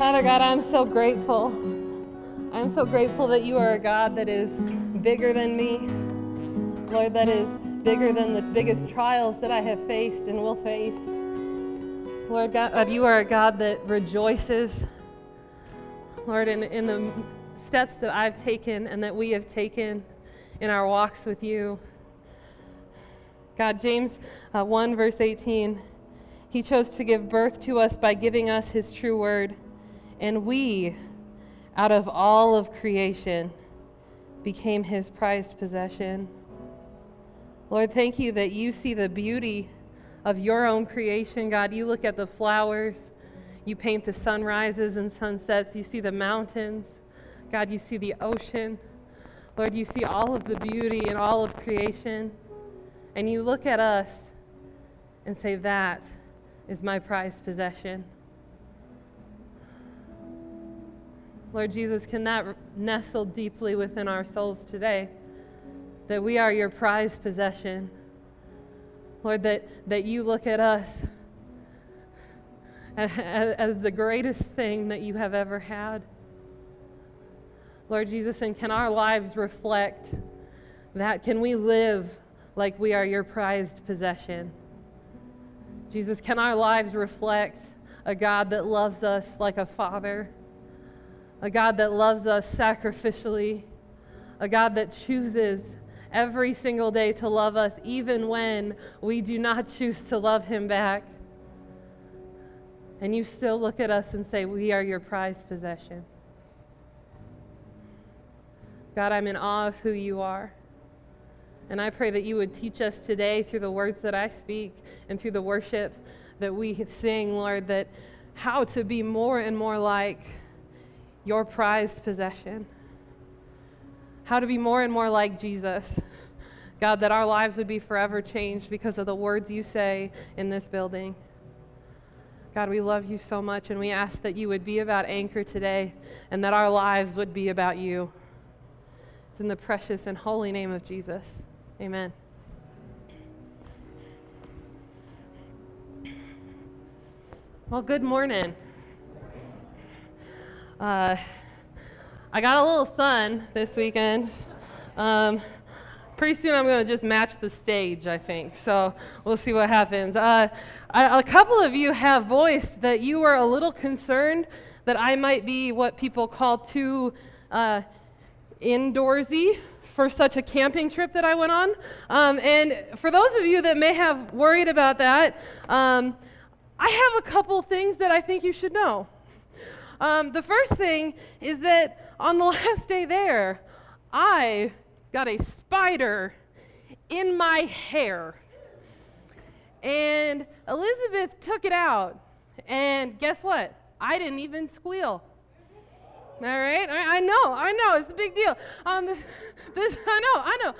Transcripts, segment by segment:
Father God, I'm so grateful. I'm so grateful that you are a God that is bigger than me. Lord, that is bigger than the biggest trials that I have faced and will face. Lord God, you are a God that rejoices. Lord, in, in the steps that I've taken and that we have taken in our walks with you. God, James uh, 1, verse 18, he chose to give birth to us by giving us his true word. And we, out of all of creation, became his prized possession. Lord, thank you that you see the beauty of your own creation, God. You look at the flowers, you paint the sunrises and sunsets, you see the mountains, God, you see the ocean. Lord, you see all of the beauty in all of creation, and you look at us and say, That is my prized possession. Lord Jesus, can that nestle deeply within our souls today? That we are your prized possession. Lord, that, that you look at us as, as the greatest thing that you have ever had. Lord Jesus, and can our lives reflect that? Can we live like we are your prized possession? Jesus, can our lives reflect a God that loves us like a father? A God that loves us sacrificially? A God that chooses every single day to love us, even when we do not choose to love him back? And you still look at us and say, We are your prized possession. God, I'm in awe of who you are. And I pray that you would teach us today through the words that I speak and through the worship that we sing, Lord, that how to be more and more like your prized possession. How to be more and more like Jesus. God, that our lives would be forever changed because of the words you say in this building. God, we love you so much, and we ask that you would be about Anchor today and that our lives would be about you. It's in the precious and holy name of Jesus. Amen. Well, good morning. Uh, I got a little sun this weekend. Um, pretty soon I'm going to just match the stage, I think. So we'll see what happens. Uh, I, a couple of you have voiced that you were a little concerned that I might be what people call too uh, indoorsy for such a camping trip that I went on. Um, and for those of you that may have worried about that, um, I have a couple things that I think you should know. Um, the first thing is that on the last day there, I got a spider in my hair. And Elizabeth took it out. And guess what? I didn't even squeal. All right? I know, I know, it's a big deal. Um, this, this I know, I know.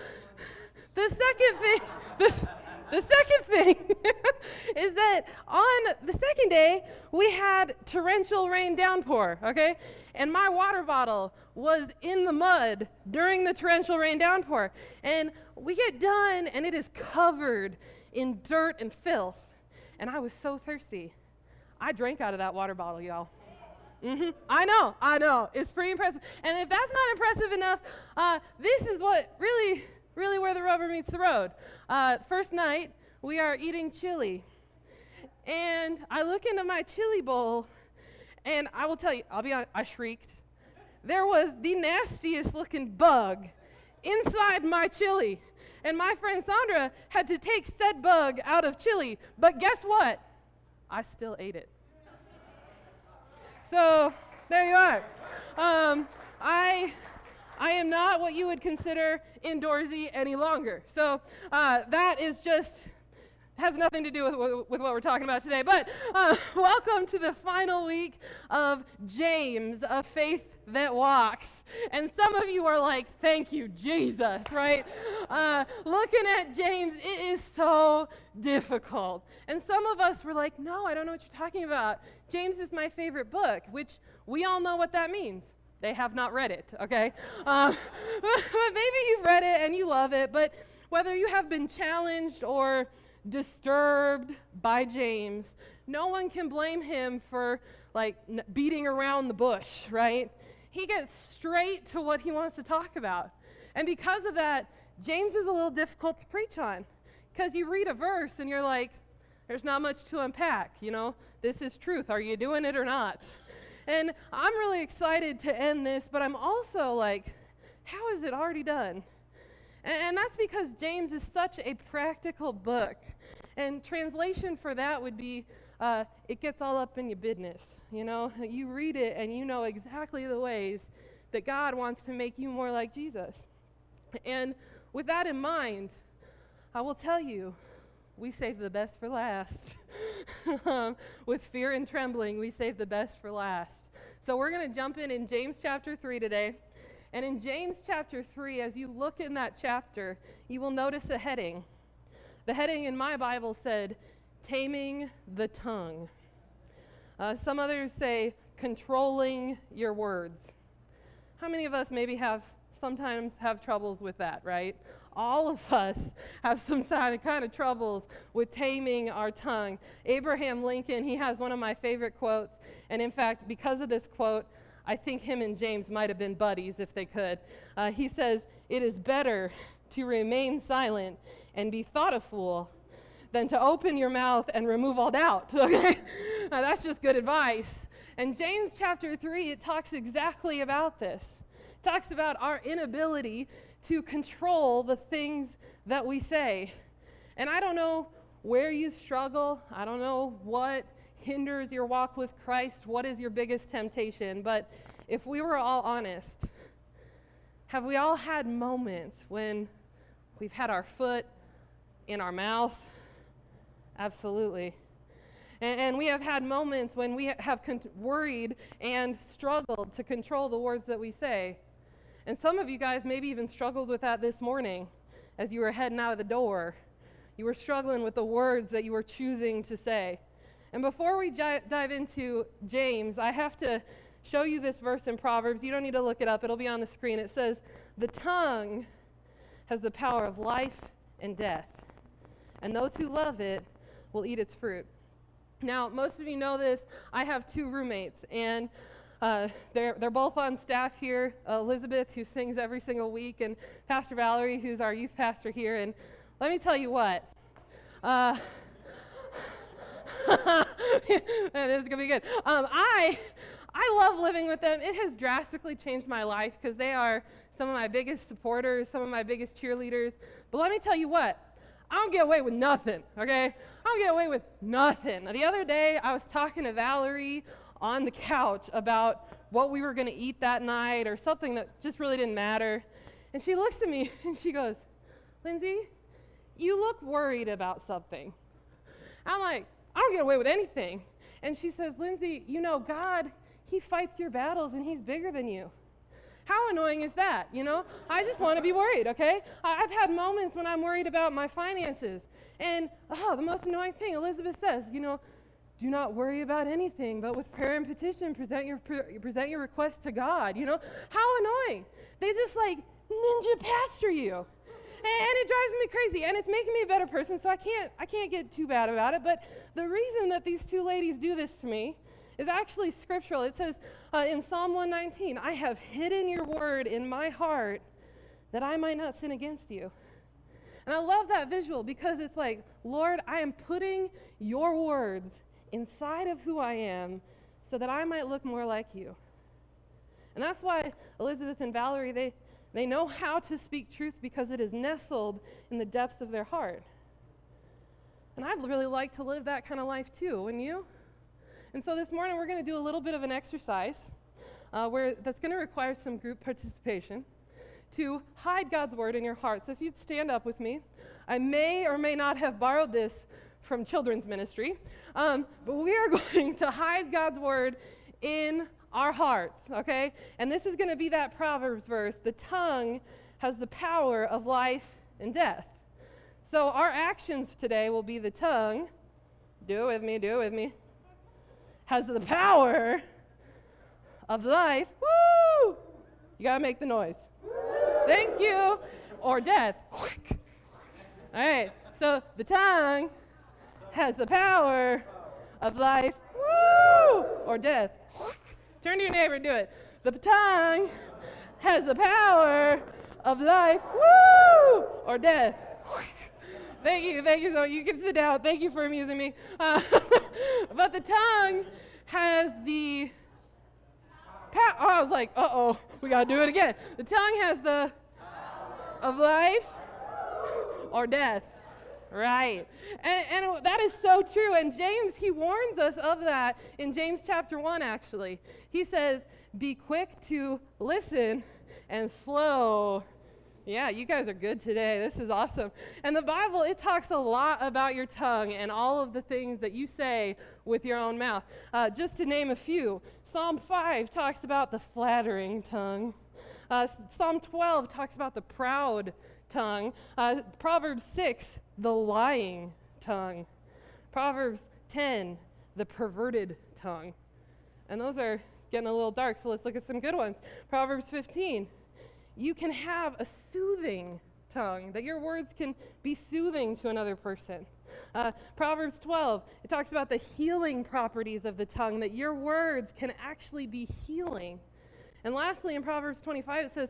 The second thing, the, the second thing is that on the second day, we had torrential rain downpour, okay? And my water bottle was in the mud during the torrential rain downpour. And we get done, and it is covered in dirt and filth. And I was so thirsty. I drank out of that water bottle, y'all. Mm-hmm. I know, I know. It's pretty impressive. And if that's not impressive enough, uh, this is what really, really where the rubber meets the road. Uh, first night, we are eating chili. And I look into my chili bowl, and I will tell you, I'll be honest, I shrieked. There was the nastiest looking bug inside my chili. And my friend Sandra had to take said bug out of chili. But guess what? I still ate it. So there you are. Um, I, I am not what you would consider indoorsy any longer. So uh, that is just has nothing to do with, with what we're talking about today. But uh, welcome to the final week of James, a faith that walks. And some of you are like, thank you, Jesus, right? Uh, looking at James, it is so difficult. And some of us were like, no, I don't know what you're talking about. James is my favorite book, which we all know what that means. They have not read it, okay? Uh, but maybe you've read it and you love it, but whether you have been challenged or disturbed by James, no one can blame him for like n- beating around the bush, right? He gets straight to what he wants to talk about. And because of that, James is a little difficult to preach on because you read a verse and you're like, there's not much to unpack, you know? This is truth. Are you doing it or not? And I'm really excited to end this, but I'm also like, how is it already done? And, and that's because James is such a practical book. And translation for that would be uh, it gets all up in your business. You know, you read it and you know exactly the ways that God wants to make you more like Jesus. And with that in mind, I will tell you, we save the best for last. um, with fear and trembling, we save the best for last. So we're going to jump in in James chapter 3 today. And in James chapter 3, as you look in that chapter, you will notice a heading. The heading in my Bible said, Taming the Tongue. Uh, some others say, Controlling your words. How many of us maybe have sometimes have troubles with that, right? All of us have some kind of troubles with taming our tongue. Abraham Lincoln, he has one of my favorite quotes. And in fact, because of this quote, I think him and James might have been buddies if they could. Uh, he says, It is better to remain silent and be thought a fool than to open your mouth and remove all doubt. Okay? now, that's just good advice. And James chapter 3, it talks exactly about this. It talks about our inability to control the things that we say. And I don't know where you struggle, I don't know what hinders your walk with Christ, what is your biggest temptation, but if we were all honest, have we all had moments when we've had our foot in our mouth? Absolutely. And, and we have had moments when we have con- worried and struggled to control the words that we say. And some of you guys maybe even struggled with that this morning as you were heading out of the door. You were struggling with the words that you were choosing to say. And before we dive into James, I have to show you this verse in Proverbs. You don't need to look it up, it'll be on the screen. It says, The tongue has the power of life and death, and those who love it will eat its fruit. Now, most of you know this. I have two roommates, and uh, they're, they're both on staff here Elizabeth, who sings every single week, and Pastor Valerie, who's our youth pastor here. And let me tell you what. Uh, this is gonna be good. Um, I I love living with them. It has drastically changed my life because they are some of my biggest supporters, some of my biggest cheerleaders. But let me tell you what, I don't get away with nothing, okay? I don't get away with nothing. The other day, I was talking to Valerie on the couch about what we were to eat that night or something that just really didn't matter. And she looks at me and she goes, Lindsay, you look worried about something. I'm like, I don't get away with anything. And she says, Lindsay, you know, God, He fights your battles and He's bigger than you. How annoying is that? You know, I just want to be worried, okay? I've had moments when I'm worried about my finances. And, oh, the most annoying thing, Elizabeth says, you know, do not worry about anything, but with prayer and petition, present your, pre- present your request to God. You know, how annoying. They just like ninja pastor you. And it drives me crazy, and it's making me a better person, so I can't, I can't get too bad about it. But the reason that these two ladies do this to me is actually scriptural. It says uh, in Psalm 119, I have hidden your word in my heart that I might not sin against you. And I love that visual because it's like, Lord, I am putting your words inside of who I am so that I might look more like you. And that's why Elizabeth and Valerie, they, they know how to speak truth because it is nestled in the depths of their heart. And I'd really like to live that kind of life too, wouldn't you? And so this morning we're going to do a little bit of an exercise uh, where that's going to require some group participation to hide God's word in your heart. So if you'd stand up with me, I may or may not have borrowed this from children's ministry, um, but we are going to hide God's word in our hearts, okay? And this is going to be that Proverbs verse the tongue has the power of life and death. So our actions today will be the tongue. Do it with me, do it with me has the power of life. Woo! You gotta make the noise. Thank you. Or death. All right. So the tongue has the power of life, woo, or death. Turn to your neighbor and do it. The tongue has the power of life, woo, or death. Thank you, thank you. So you can sit down. Thank you for amusing me. Uh, but the tongue has the. Pa- oh, I was like, uh oh, we gotta do it again. The tongue has the of life or death. Right. And, and that is so true. And James, he warns us of that in James chapter 1, actually. He says, Be quick to listen and slow. Yeah, you guys are good today. This is awesome. And the Bible, it talks a lot about your tongue and all of the things that you say with your own mouth. Uh, just to name a few Psalm 5 talks about the flattering tongue, uh, Psalm 12 talks about the proud tongue. Uh, Proverbs 6, the lying tongue. Proverbs 10, the perverted tongue. And those are getting a little dark, so let's look at some good ones. Proverbs 15, you can have a soothing tongue, that your words can be soothing to another person. Uh, Proverbs 12, it talks about the healing properties of the tongue, that your words can actually be healing. And lastly, in Proverbs 25, it says,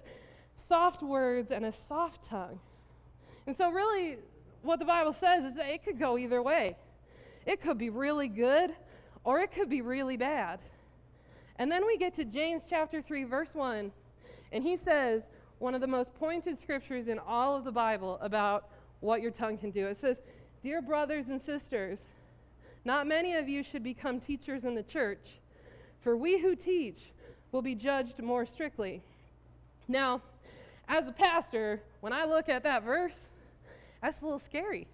soft words and a soft tongue. And so, really, what the Bible says is that it could go either way. It could be really good or it could be really bad. And then we get to James chapter 3, verse 1, and he says one of the most pointed scriptures in all of the Bible about what your tongue can do. It says, Dear brothers and sisters, not many of you should become teachers in the church, for we who teach will be judged more strictly. Now, as a pastor, when I look at that verse, that's a little scary.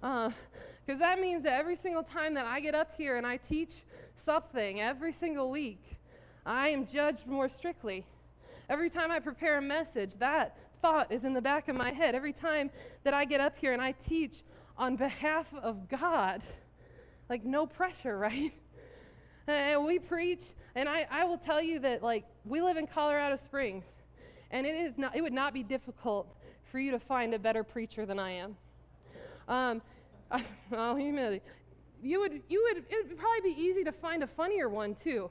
Because uh, that means that every single time that I get up here and I teach something, every single week, I am judged more strictly. Every time I prepare a message, that thought is in the back of my head. Every time that I get up here and I teach on behalf of God, like no pressure, right? And we preach, and I, I will tell you that, like, we live in Colorado Springs. And it, is not, it would not be difficult for you to find a better preacher than I am. Um, oh, humility. You would, you would, it would probably be easy to find a funnier one too.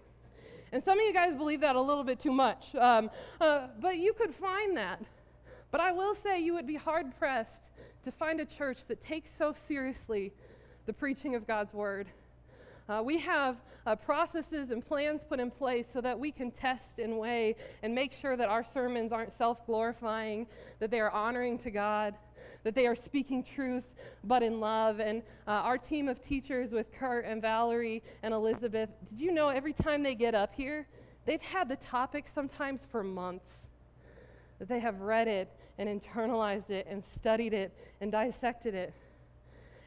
And some of you guys believe that a little bit too much. Um, uh, but you could find that. But I will say you would be hard pressed to find a church that takes so seriously the preaching of God's word. Uh, we have uh, processes and plans put in place so that we can test and weigh and make sure that our sermons aren't self glorifying, that they are honoring to God, that they are speaking truth but in love. And uh, our team of teachers with Kurt and Valerie and Elizabeth, did you know every time they get up here, they've had the topic sometimes for months? That they have read it and internalized it and studied it and dissected it.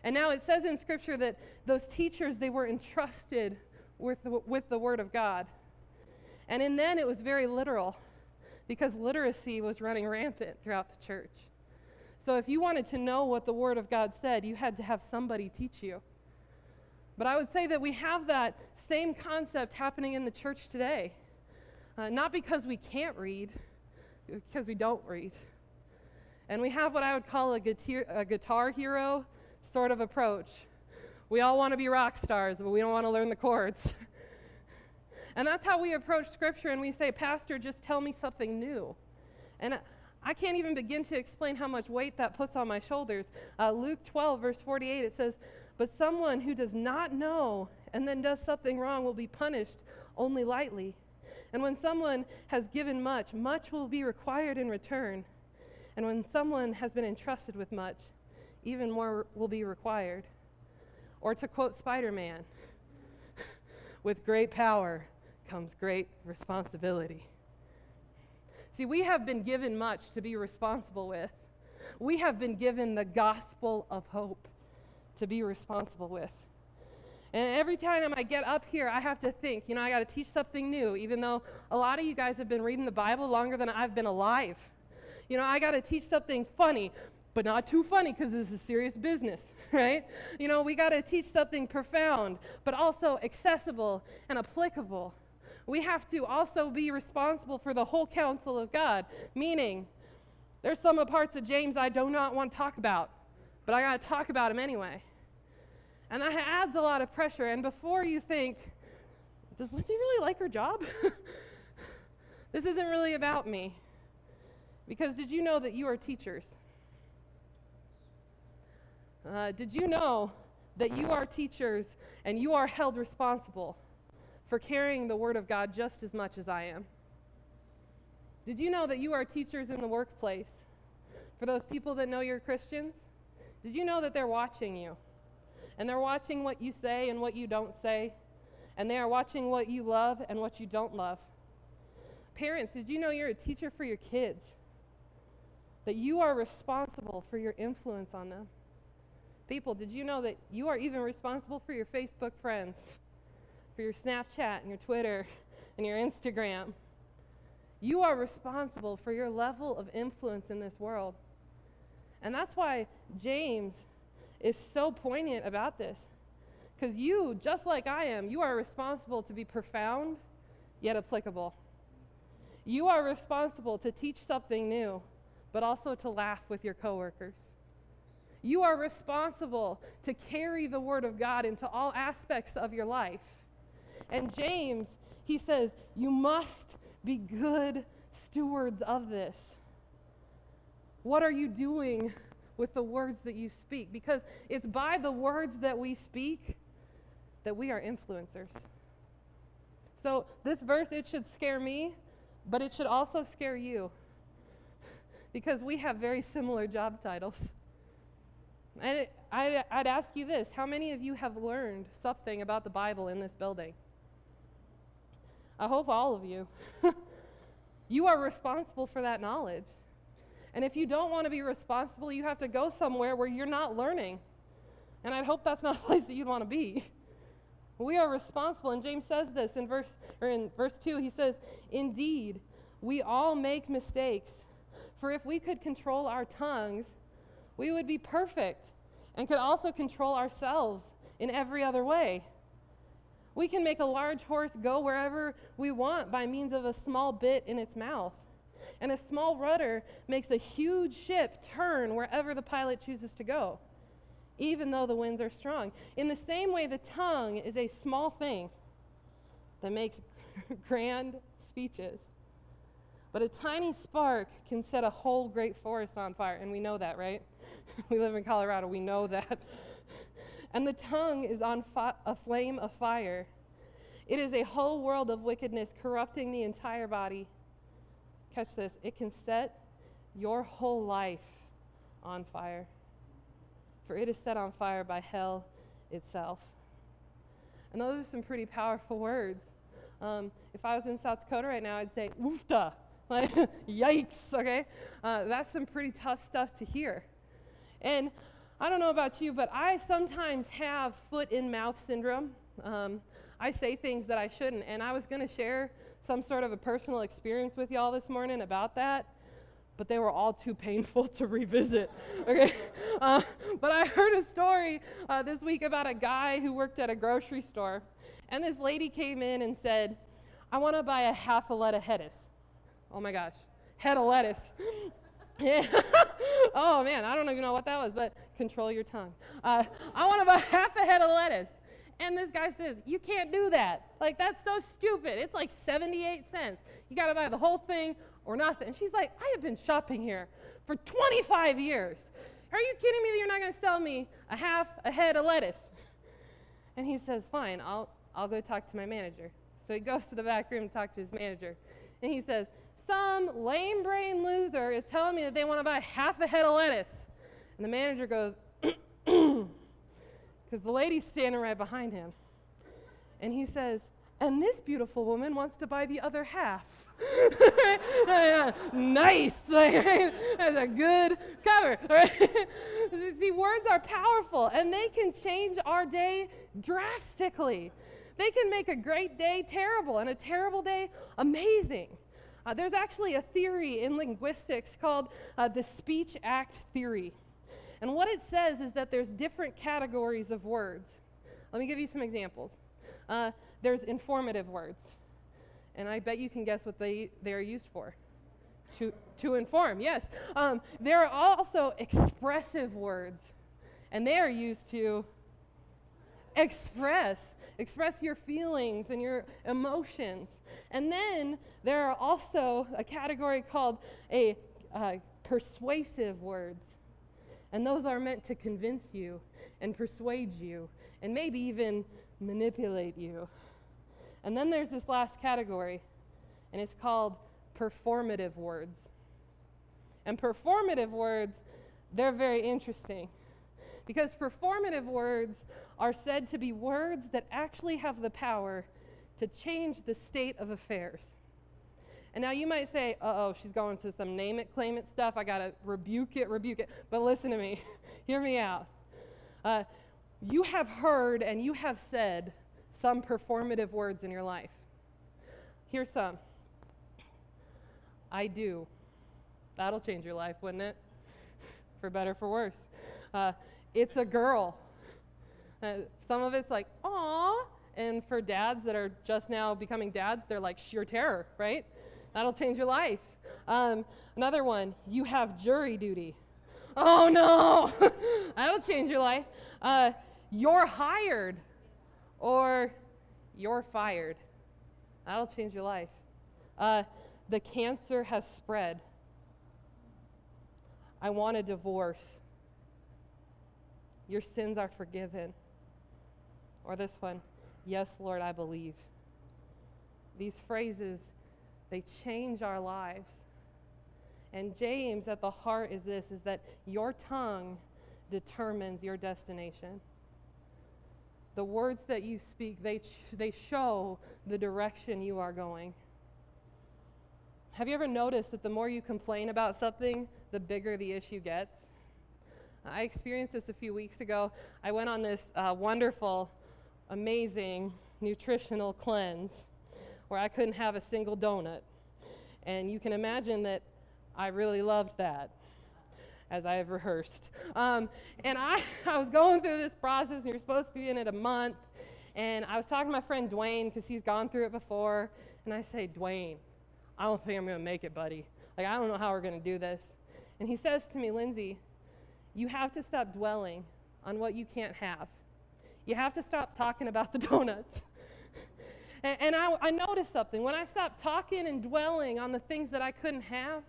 And now it says in Scripture that those teachers, they were entrusted with the, with the Word of God. And in then it was very literal because literacy was running rampant throughout the church. So if you wanted to know what the Word of God said, you had to have somebody teach you. But I would say that we have that same concept happening in the church today. Uh, not because we can't read, because we don't read. And we have what I would call a guitar, a guitar hero sort of approach. We all want to be rock stars, but we don't want to learn the chords. and that's how we approach Scripture, and we say, Pastor, just tell me something new. And I can't even begin to explain how much weight that puts on my shoulders. Uh, Luke 12, verse 48, it says, But someone who does not know and then does something wrong will be punished only lightly. And when someone has given much, much will be required in return. And when someone has been entrusted with much, even more will be required. Or to quote Spider Man, with great power comes great responsibility. See, we have been given much to be responsible with. We have been given the gospel of hope to be responsible with. And every time I get up here, I have to think, you know, I got to teach something new, even though a lot of you guys have been reading the Bible longer than I've been alive. You know, I got to teach something funny but not too funny because this is serious business, right? You know, we got to teach something profound, but also accessible and applicable. We have to also be responsible for the whole counsel of God, meaning there's some parts of James I do not want to talk about, but I got to talk about them anyway. And that adds a lot of pressure. And before you think, does Lindsay really like her job? this isn't really about me. Because did you know that you are teachers? Uh, did you know that you are teachers and you are held responsible for carrying the Word of God just as much as I am? Did you know that you are teachers in the workplace? For those people that know you're Christians, did you know that they're watching you? And they're watching what you say and what you don't say. And they are watching what you love and what you don't love. Parents, did you know you're a teacher for your kids? That you are responsible for your influence on them. People, did you know that you are even responsible for your Facebook friends, for your Snapchat and your Twitter and your Instagram? You are responsible for your level of influence in this world. And that's why James is so poignant about this. Because you, just like I am, you are responsible to be profound yet applicable. You are responsible to teach something new, but also to laugh with your coworkers. You are responsible to carry the Word of God into all aspects of your life. And James, he says, you must be good stewards of this. What are you doing with the words that you speak? Because it's by the words that we speak that we are influencers. So, this verse, it should scare me, but it should also scare you because we have very similar job titles. And I'd ask you this how many of you have learned something about the Bible in this building? I hope all of you. you are responsible for that knowledge. And if you don't want to be responsible, you have to go somewhere where you're not learning. And I hope that's not a place that you'd want to be. We are responsible, and James says this in verse or in verse 2. He says, "Indeed, we all make mistakes, for if we could control our tongues, we would be perfect and could also control ourselves in every other way. We can make a large horse go wherever we want by means of a small bit in its mouth. And a small rudder makes a huge ship turn wherever the pilot chooses to go, even though the winds are strong. In the same way, the tongue is a small thing that makes grand speeches. But a tiny spark can set a whole great forest on fire. And we know that, right? we live in Colorado, we know that. And the tongue is on fi- a flame of fire. It is a whole world of wickedness corrupting the entire body. Catch this it can set your whole life on fire, for it is set on fire by hell itself. And those are some pretty powerful words. Um, if I was in South Dakota right now, I'd say, woofta. Like, yikes, okay? Uh, that's some pretty tough stuff to hear. And I don't know about you, but I sometimes have foot in mouth syndrome. Um, I say things that I shouldn't. And I was going to share some sort of a personal experience with y'all this morning about that, but they were all too painful to revisit. Okay? Uh, but I heard a story uh, this week about a guy who worked at a grocery store. And this lady came in and said, I want to buy a half a of lettuce. Oh my gosh, head of lettuce. Yeah. oh man, I don't even know what that was, but control your tongue. Uh, I want buy half a head of lettuce. And this guy says, You can't do that. Like, that's so stupid. It's like 78 cents. You got to buy the whole thing or nothing. And she's like, I have been shopping here for 25 years. Are you kidding me that you're not going to sell me a half a head of lettuce? And he says, Fine, I'll, I'll go talk to my manager. So he goes to the back room to talk to his manager. And he says, some lame brain loser is telling me that they want to buy half a head of lettuce. And the manager goes, because the lady's standing right behind him. And he says, and this beautiful woman wants to buy the other half. nice. That's a good cover. See, words are powerful and they can change our day drastically. They can make a great day terrible and a terrible day amazing. Uh, there's actually a theory in linguistics called uh, the speech act theory. And what it says is that there's different categories of words. Let me give you some examples. Uh, there's informative words, and I bet you can guess what they, they are used for. To, to inform, yes. Um, there are also expressive words, and they are used to express. Express your feelings and your emotions. And then there are also a category called a uh, persuasive words. And those are meant to convince you and persuade you and maybe even manipulate you. And then there's this last category, and it's called performative words. And performative words, they're very interesting because performative words are said to be words that actually have the power to change the state of affairs. And now you might say, uh oh, she's going to some name it, claim it stuff. I got to rebuke it, rebuke it. But listen to me, hear me out. Uh, you have heard and you have said some performative words in your life. Here's some I do. That'll change your life, wouldn't it? for better, for worse. Uh, it's a girl. Uh, some of it's like, aw. And for dads that are just now becoming dads, they're like sheer terror, right? That'll change your life. Um, another one, you have jury duty. Oh no, that'll change your life. Uh, you're hired or you're fired. That'll change your life. Uh, the cancer has spread. I want a divorce. Your sins are forgiven. Or this one, yes, Lord, I believe. These phrases they change our lives. And James, at the heart, is this is that your tongue determines your destination. The words that you speak, they, ch- they show the direction you are going. Have you ever noticed that the more you complain about something, the bigger the issue gets? I experienced this a few weeks ago. I went on this uh, wonderful, amazing nutritional cleanse where I couldn't have a single donut. And you can imagine that I really loved that as I have rehearsed. Um, and I, I was going through this process, and you're supposed to be in it a month. And I was talking to my friend Dwayne because he's gone through it before. And I say, Dwayne, I don't think I'm going to make it, buddy. Like, I don't know how we're going to do this. And he says to me, Lindsay, you have to stop dwelling on what you can't have. You have to stop talking about the donuts. And, and I, I noticed something. When I stopped talking and dwelling on the things that I couldn't have,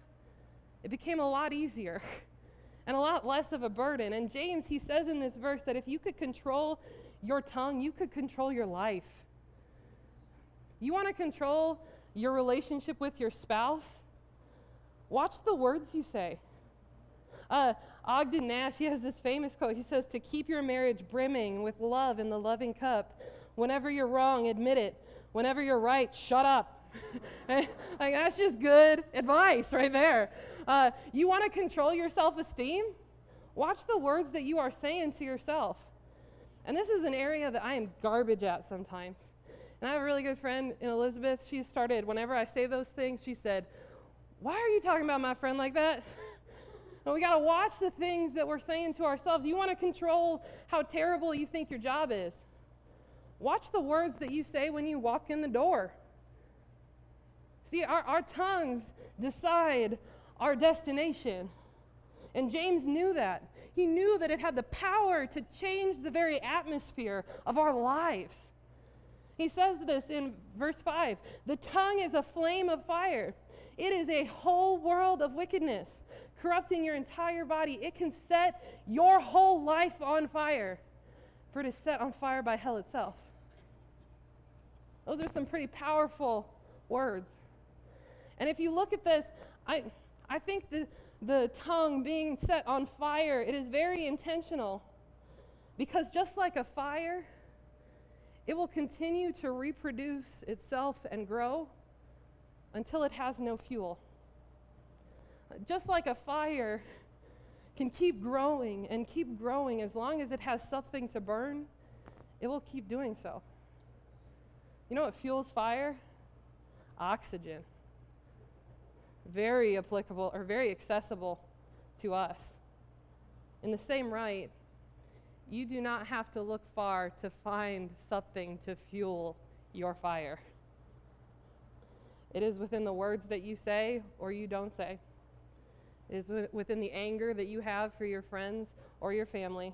it became a lot easier and a lot less of a burden. And James, he says in this verse that if you could control your tongue, you could control your life. You want to control your relationship with your spouse? Watch the words you say. Uh, Ogden Nash, he has this famous quote. He says, To keep your marriage brimming with love in the loving cup, whenever you're wrong, admit it. Whenever you're right, shut up. like, that's just good advice right there. Uh, you want to control your self esteem? Watch the words that you are saying to yourself. And this is an area that I am garbage at sometimes. And I have a really good friend in Elizabeth. She started, whenever I say those things, she said, Why are you talking about my friend like that? and we got to watch the things that we're saying to ourselves. You want to control how terrible you think your job is. Watch the words that you say when you walk in the door. See, our, our tongues decide our destination. And James knew that. He knew that it had the power to change the very atmosphere of our lives. He says this in verse 5 The tongue is a flame of fire, it is a whole world of wickedness, corrupting your entire body. It can set your whole life on fire, for it is set on fire by hell itself. Those are some pretty powerful words. And if you look at this, I, I think the, the tongue being set on fire, it is very intentional. Because just like a fire, it will continue to reproduce itself and grow until it has no fuel. Just like a fire can keep growing and keep growing as long as it has something to burn, it will keep doing so. You know what fuels fire? Oxygen. Very applicable or very accessible to us. In the same right, you do not have to look far to find something to fuel your fire. It is within the words that you say or you don't say. It is within the anger that you have for your friends or your family.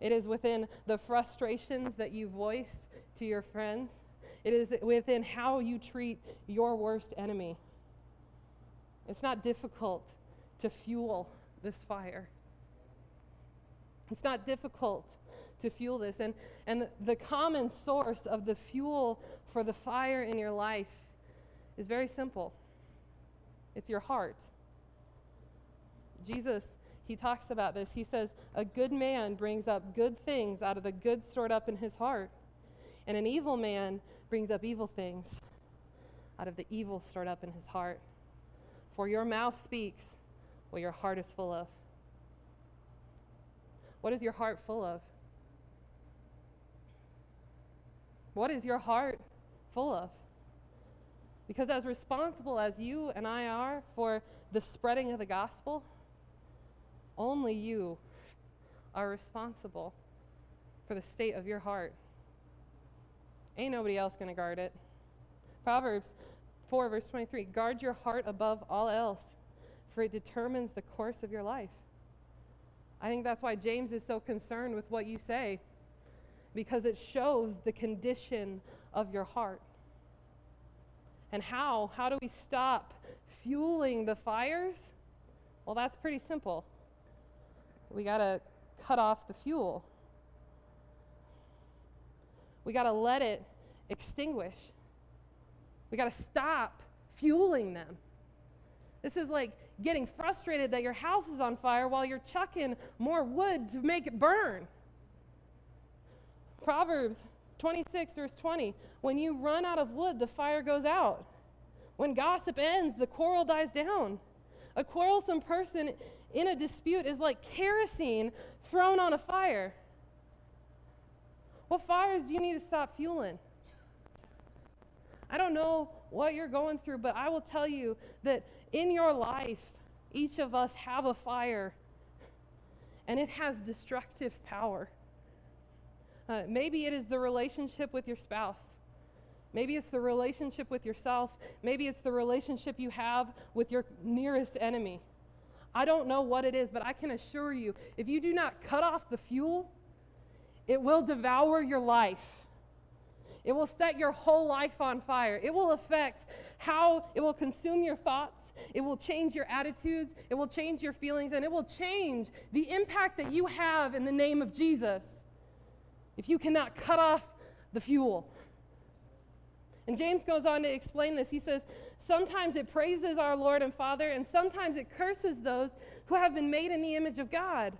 It is within the frustrations that you voice to your friends. It is within how you treat your worst enemy. It's not difficult to fuel this fire. It's not difficult to fuel this. And, and the, the common source of the fuel for the fire in your life is very simple it's your heart. Jesus, he talks about this. He says, A good man brings up good things out of the good stored up in his heart, and an evil man brings up evil things out of the evil stored up in his heart. For your mouth speaks what your heart is full of. What is your heart full of? What is your heart full of? Because, as responsible as you and I are for the spreading of the gospel, only you are responsible for the state of your heart. Ain't nobody else going to guard it. Proverbs 4, verse 23 Guard your heart above all else, for it determines the course of your life. I think that's why James is so concerned with what you say, because it shows the condition of your heart. And how? How do we stop fueling the fires? Well, that's pretty simple. We got to cut off the fuel. We got to let it extinguish. We got to stop fueling them. This is like getting frustrated that your house is on fire while you're chucking more wood to make it burn. Proverbs 26, verse 20 When you run out of wood, the fire goes out. When gossip ends, the quarrel dies down. A quarrelsome person in a dispute is like kerosene thrown on a fire. What fires do you need to stop fueling? I don't know what you're going through, but I will tell you that in your life, each of us have a fire, and it has destructive power. Uh, maybe it is the relationship with your spouse. Maybe it's the relationship with yourself. Maybe it's the relationship you have with your nearest enemy. I don't know what it is, but I can assure you if you do not cut off the fuel, it will devour your life. It will set your whole life on fire. It will affect how it will consume your thoughts. It will change your attitudes. It will change your feelings. And it will change the impact that you have in the name of Jesus if you cannot cut off the fuel. And James goes on to explain this. He says, Sometimes it praises our Lord and Father, and sometimes it curses those who have been made in the image of God.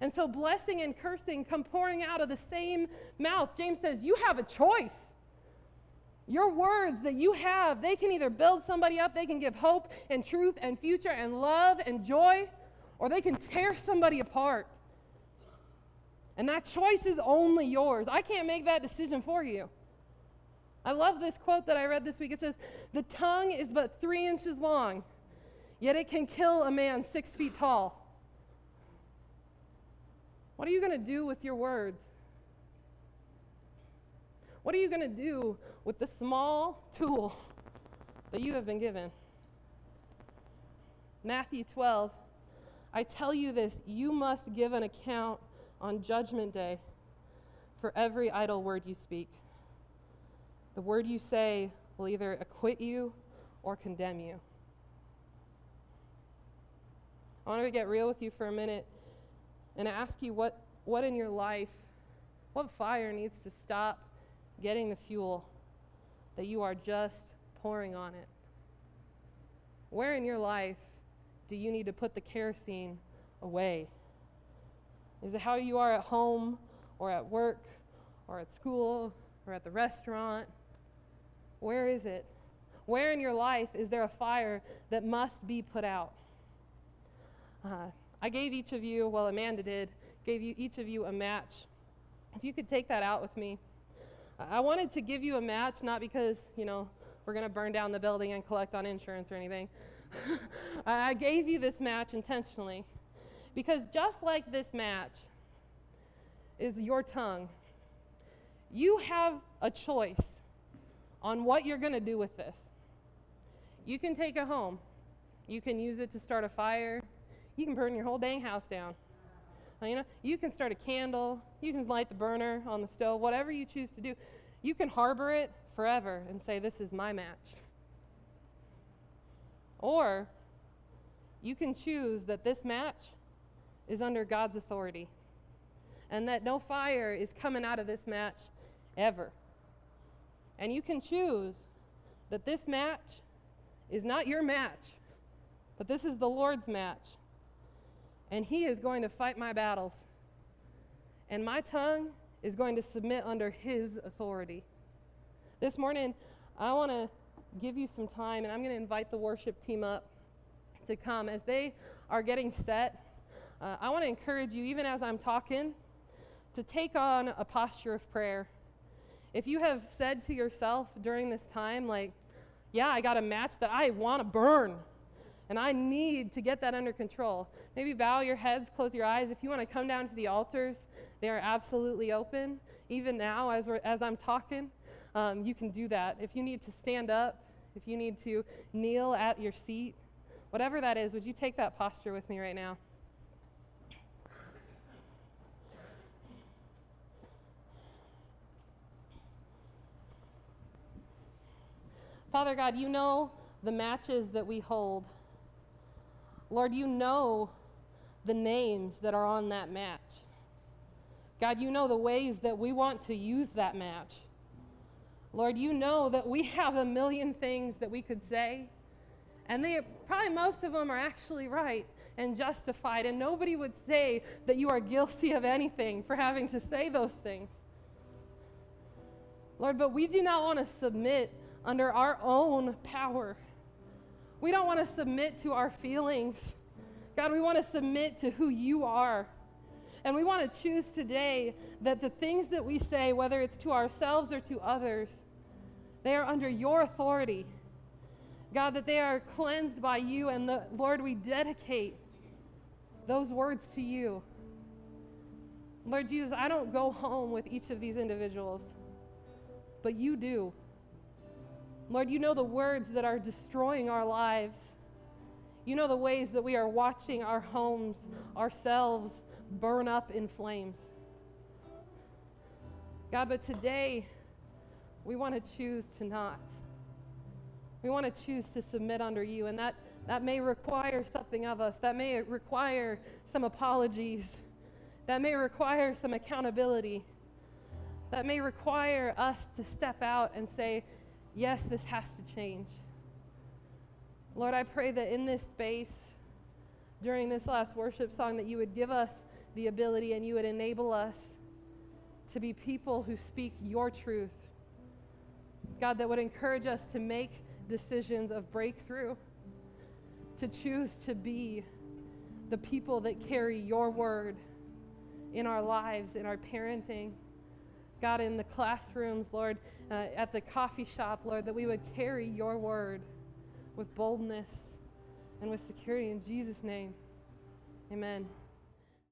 And so blessing and cursing come pouring out of the same mouth. James says, You have a choice. Your words that you have, they can either build somebody up, they can give hope and truth and future and love and joy, or they can tear somebody apart. And that choice is only yours. I can't make that decision for you. I love this quote that I read this week. It says, The tongue is but three inches long, yet it can kill a man six feet tall. What are you going to do with your words? What are you going to do with the small tool that you have been given? Matthew 12, I tell you this, you must give an account on Judgment Day for every idle word you speak. The word you say will either acquit you or condemn you. I want to get real with you for a minute and ask you what, what in your life, what fire needs to stop getting the fuel that you are just pouring on it? Where in your life do you need to put the kerosene away? Is it how you are at home or at work or at school or at the restaurant? Where is it? Where in your life is there a fire that must be put out? Uh, I gave each of you, well, Amanda did, gave you each of you a match. If you could take that out with me. I wanted to give you a match, not because, you know, we're going to burn down the building and collect on insurance or anything. I gave you this match intentionally because just like this match is your tongue, you have a choice on what you're going to do with this. You can take it home. You can use it to start a fire. You can burn your whole dang house down. Uh, you know, you can start a candle, you can light the burner on the stove, whatever you choose to do. You can harbor it forever and say, This is my match. Or you can choose that this match is under God's authority and that no fire is coming out of this match ever. And you can choose that this match is not your match, but this is the Lord's match. And He is going to fight my battles. And my tongue is going to submit under His authority. This morning, I want to give you some time, and I'm going to invite the worship team up to come. As they are getting set, uh, I want to encourage you, even as I'm talking, to take on a posture of prayer. If you have said to yourself during this time, like, yeah, I got a match that I want to burn, and I need to get that under control, maybe bow your heads, close your eyes. If you want to come down to the altars, they are absolutely open. Even now, as, as I'm talking, um, you can do that. If you need to stand up, if you need to kneel at your seat, whatever that is, would you take that posture with me right now? Father God, you know the matches that we hold. Lord, you know the names that are on that match. God, you know the ways that we want to use that match. Lord, you know that we have a million things that we could say, and they probably most of them are actually right and justified, and nobody would say that you are guilty of anything for having to say those things. Lord, but we do not want to submit under our own power. We don't want to submit to our feelings. God, we want to submit to who you are. And we want to choose today that the things that we say, whether it's to ourselves or to others, they are under your authority. God, that they are cleansed by you. And the, Lord, we dedicate those words to you. Lord Jesus, I don't go home with each of these individuals, but you do. Lord, you know the words that are destroying our lives. You know the ways that we are watching our homes, ourselves, burn up in flames. God, but today we want to choose to not. We want to choose to submit under you, and that, that may require something of us. That may require some apologies. That may require some accountability. That may require us to step out and say, yes, this has to change. Lord, I pray that in this space, during this last worship song, that you would give us the ability and you would enable us to be people who speak your truth. God, that would encourage us to make decisions of breakthrough, to choose to be the people that carry your word in our lives, in our parenting. God, in the classrooms, Lord, uh, at the coffee shop, Lord, that we would carry your word with boldness and with security in Jesus' name. Amen.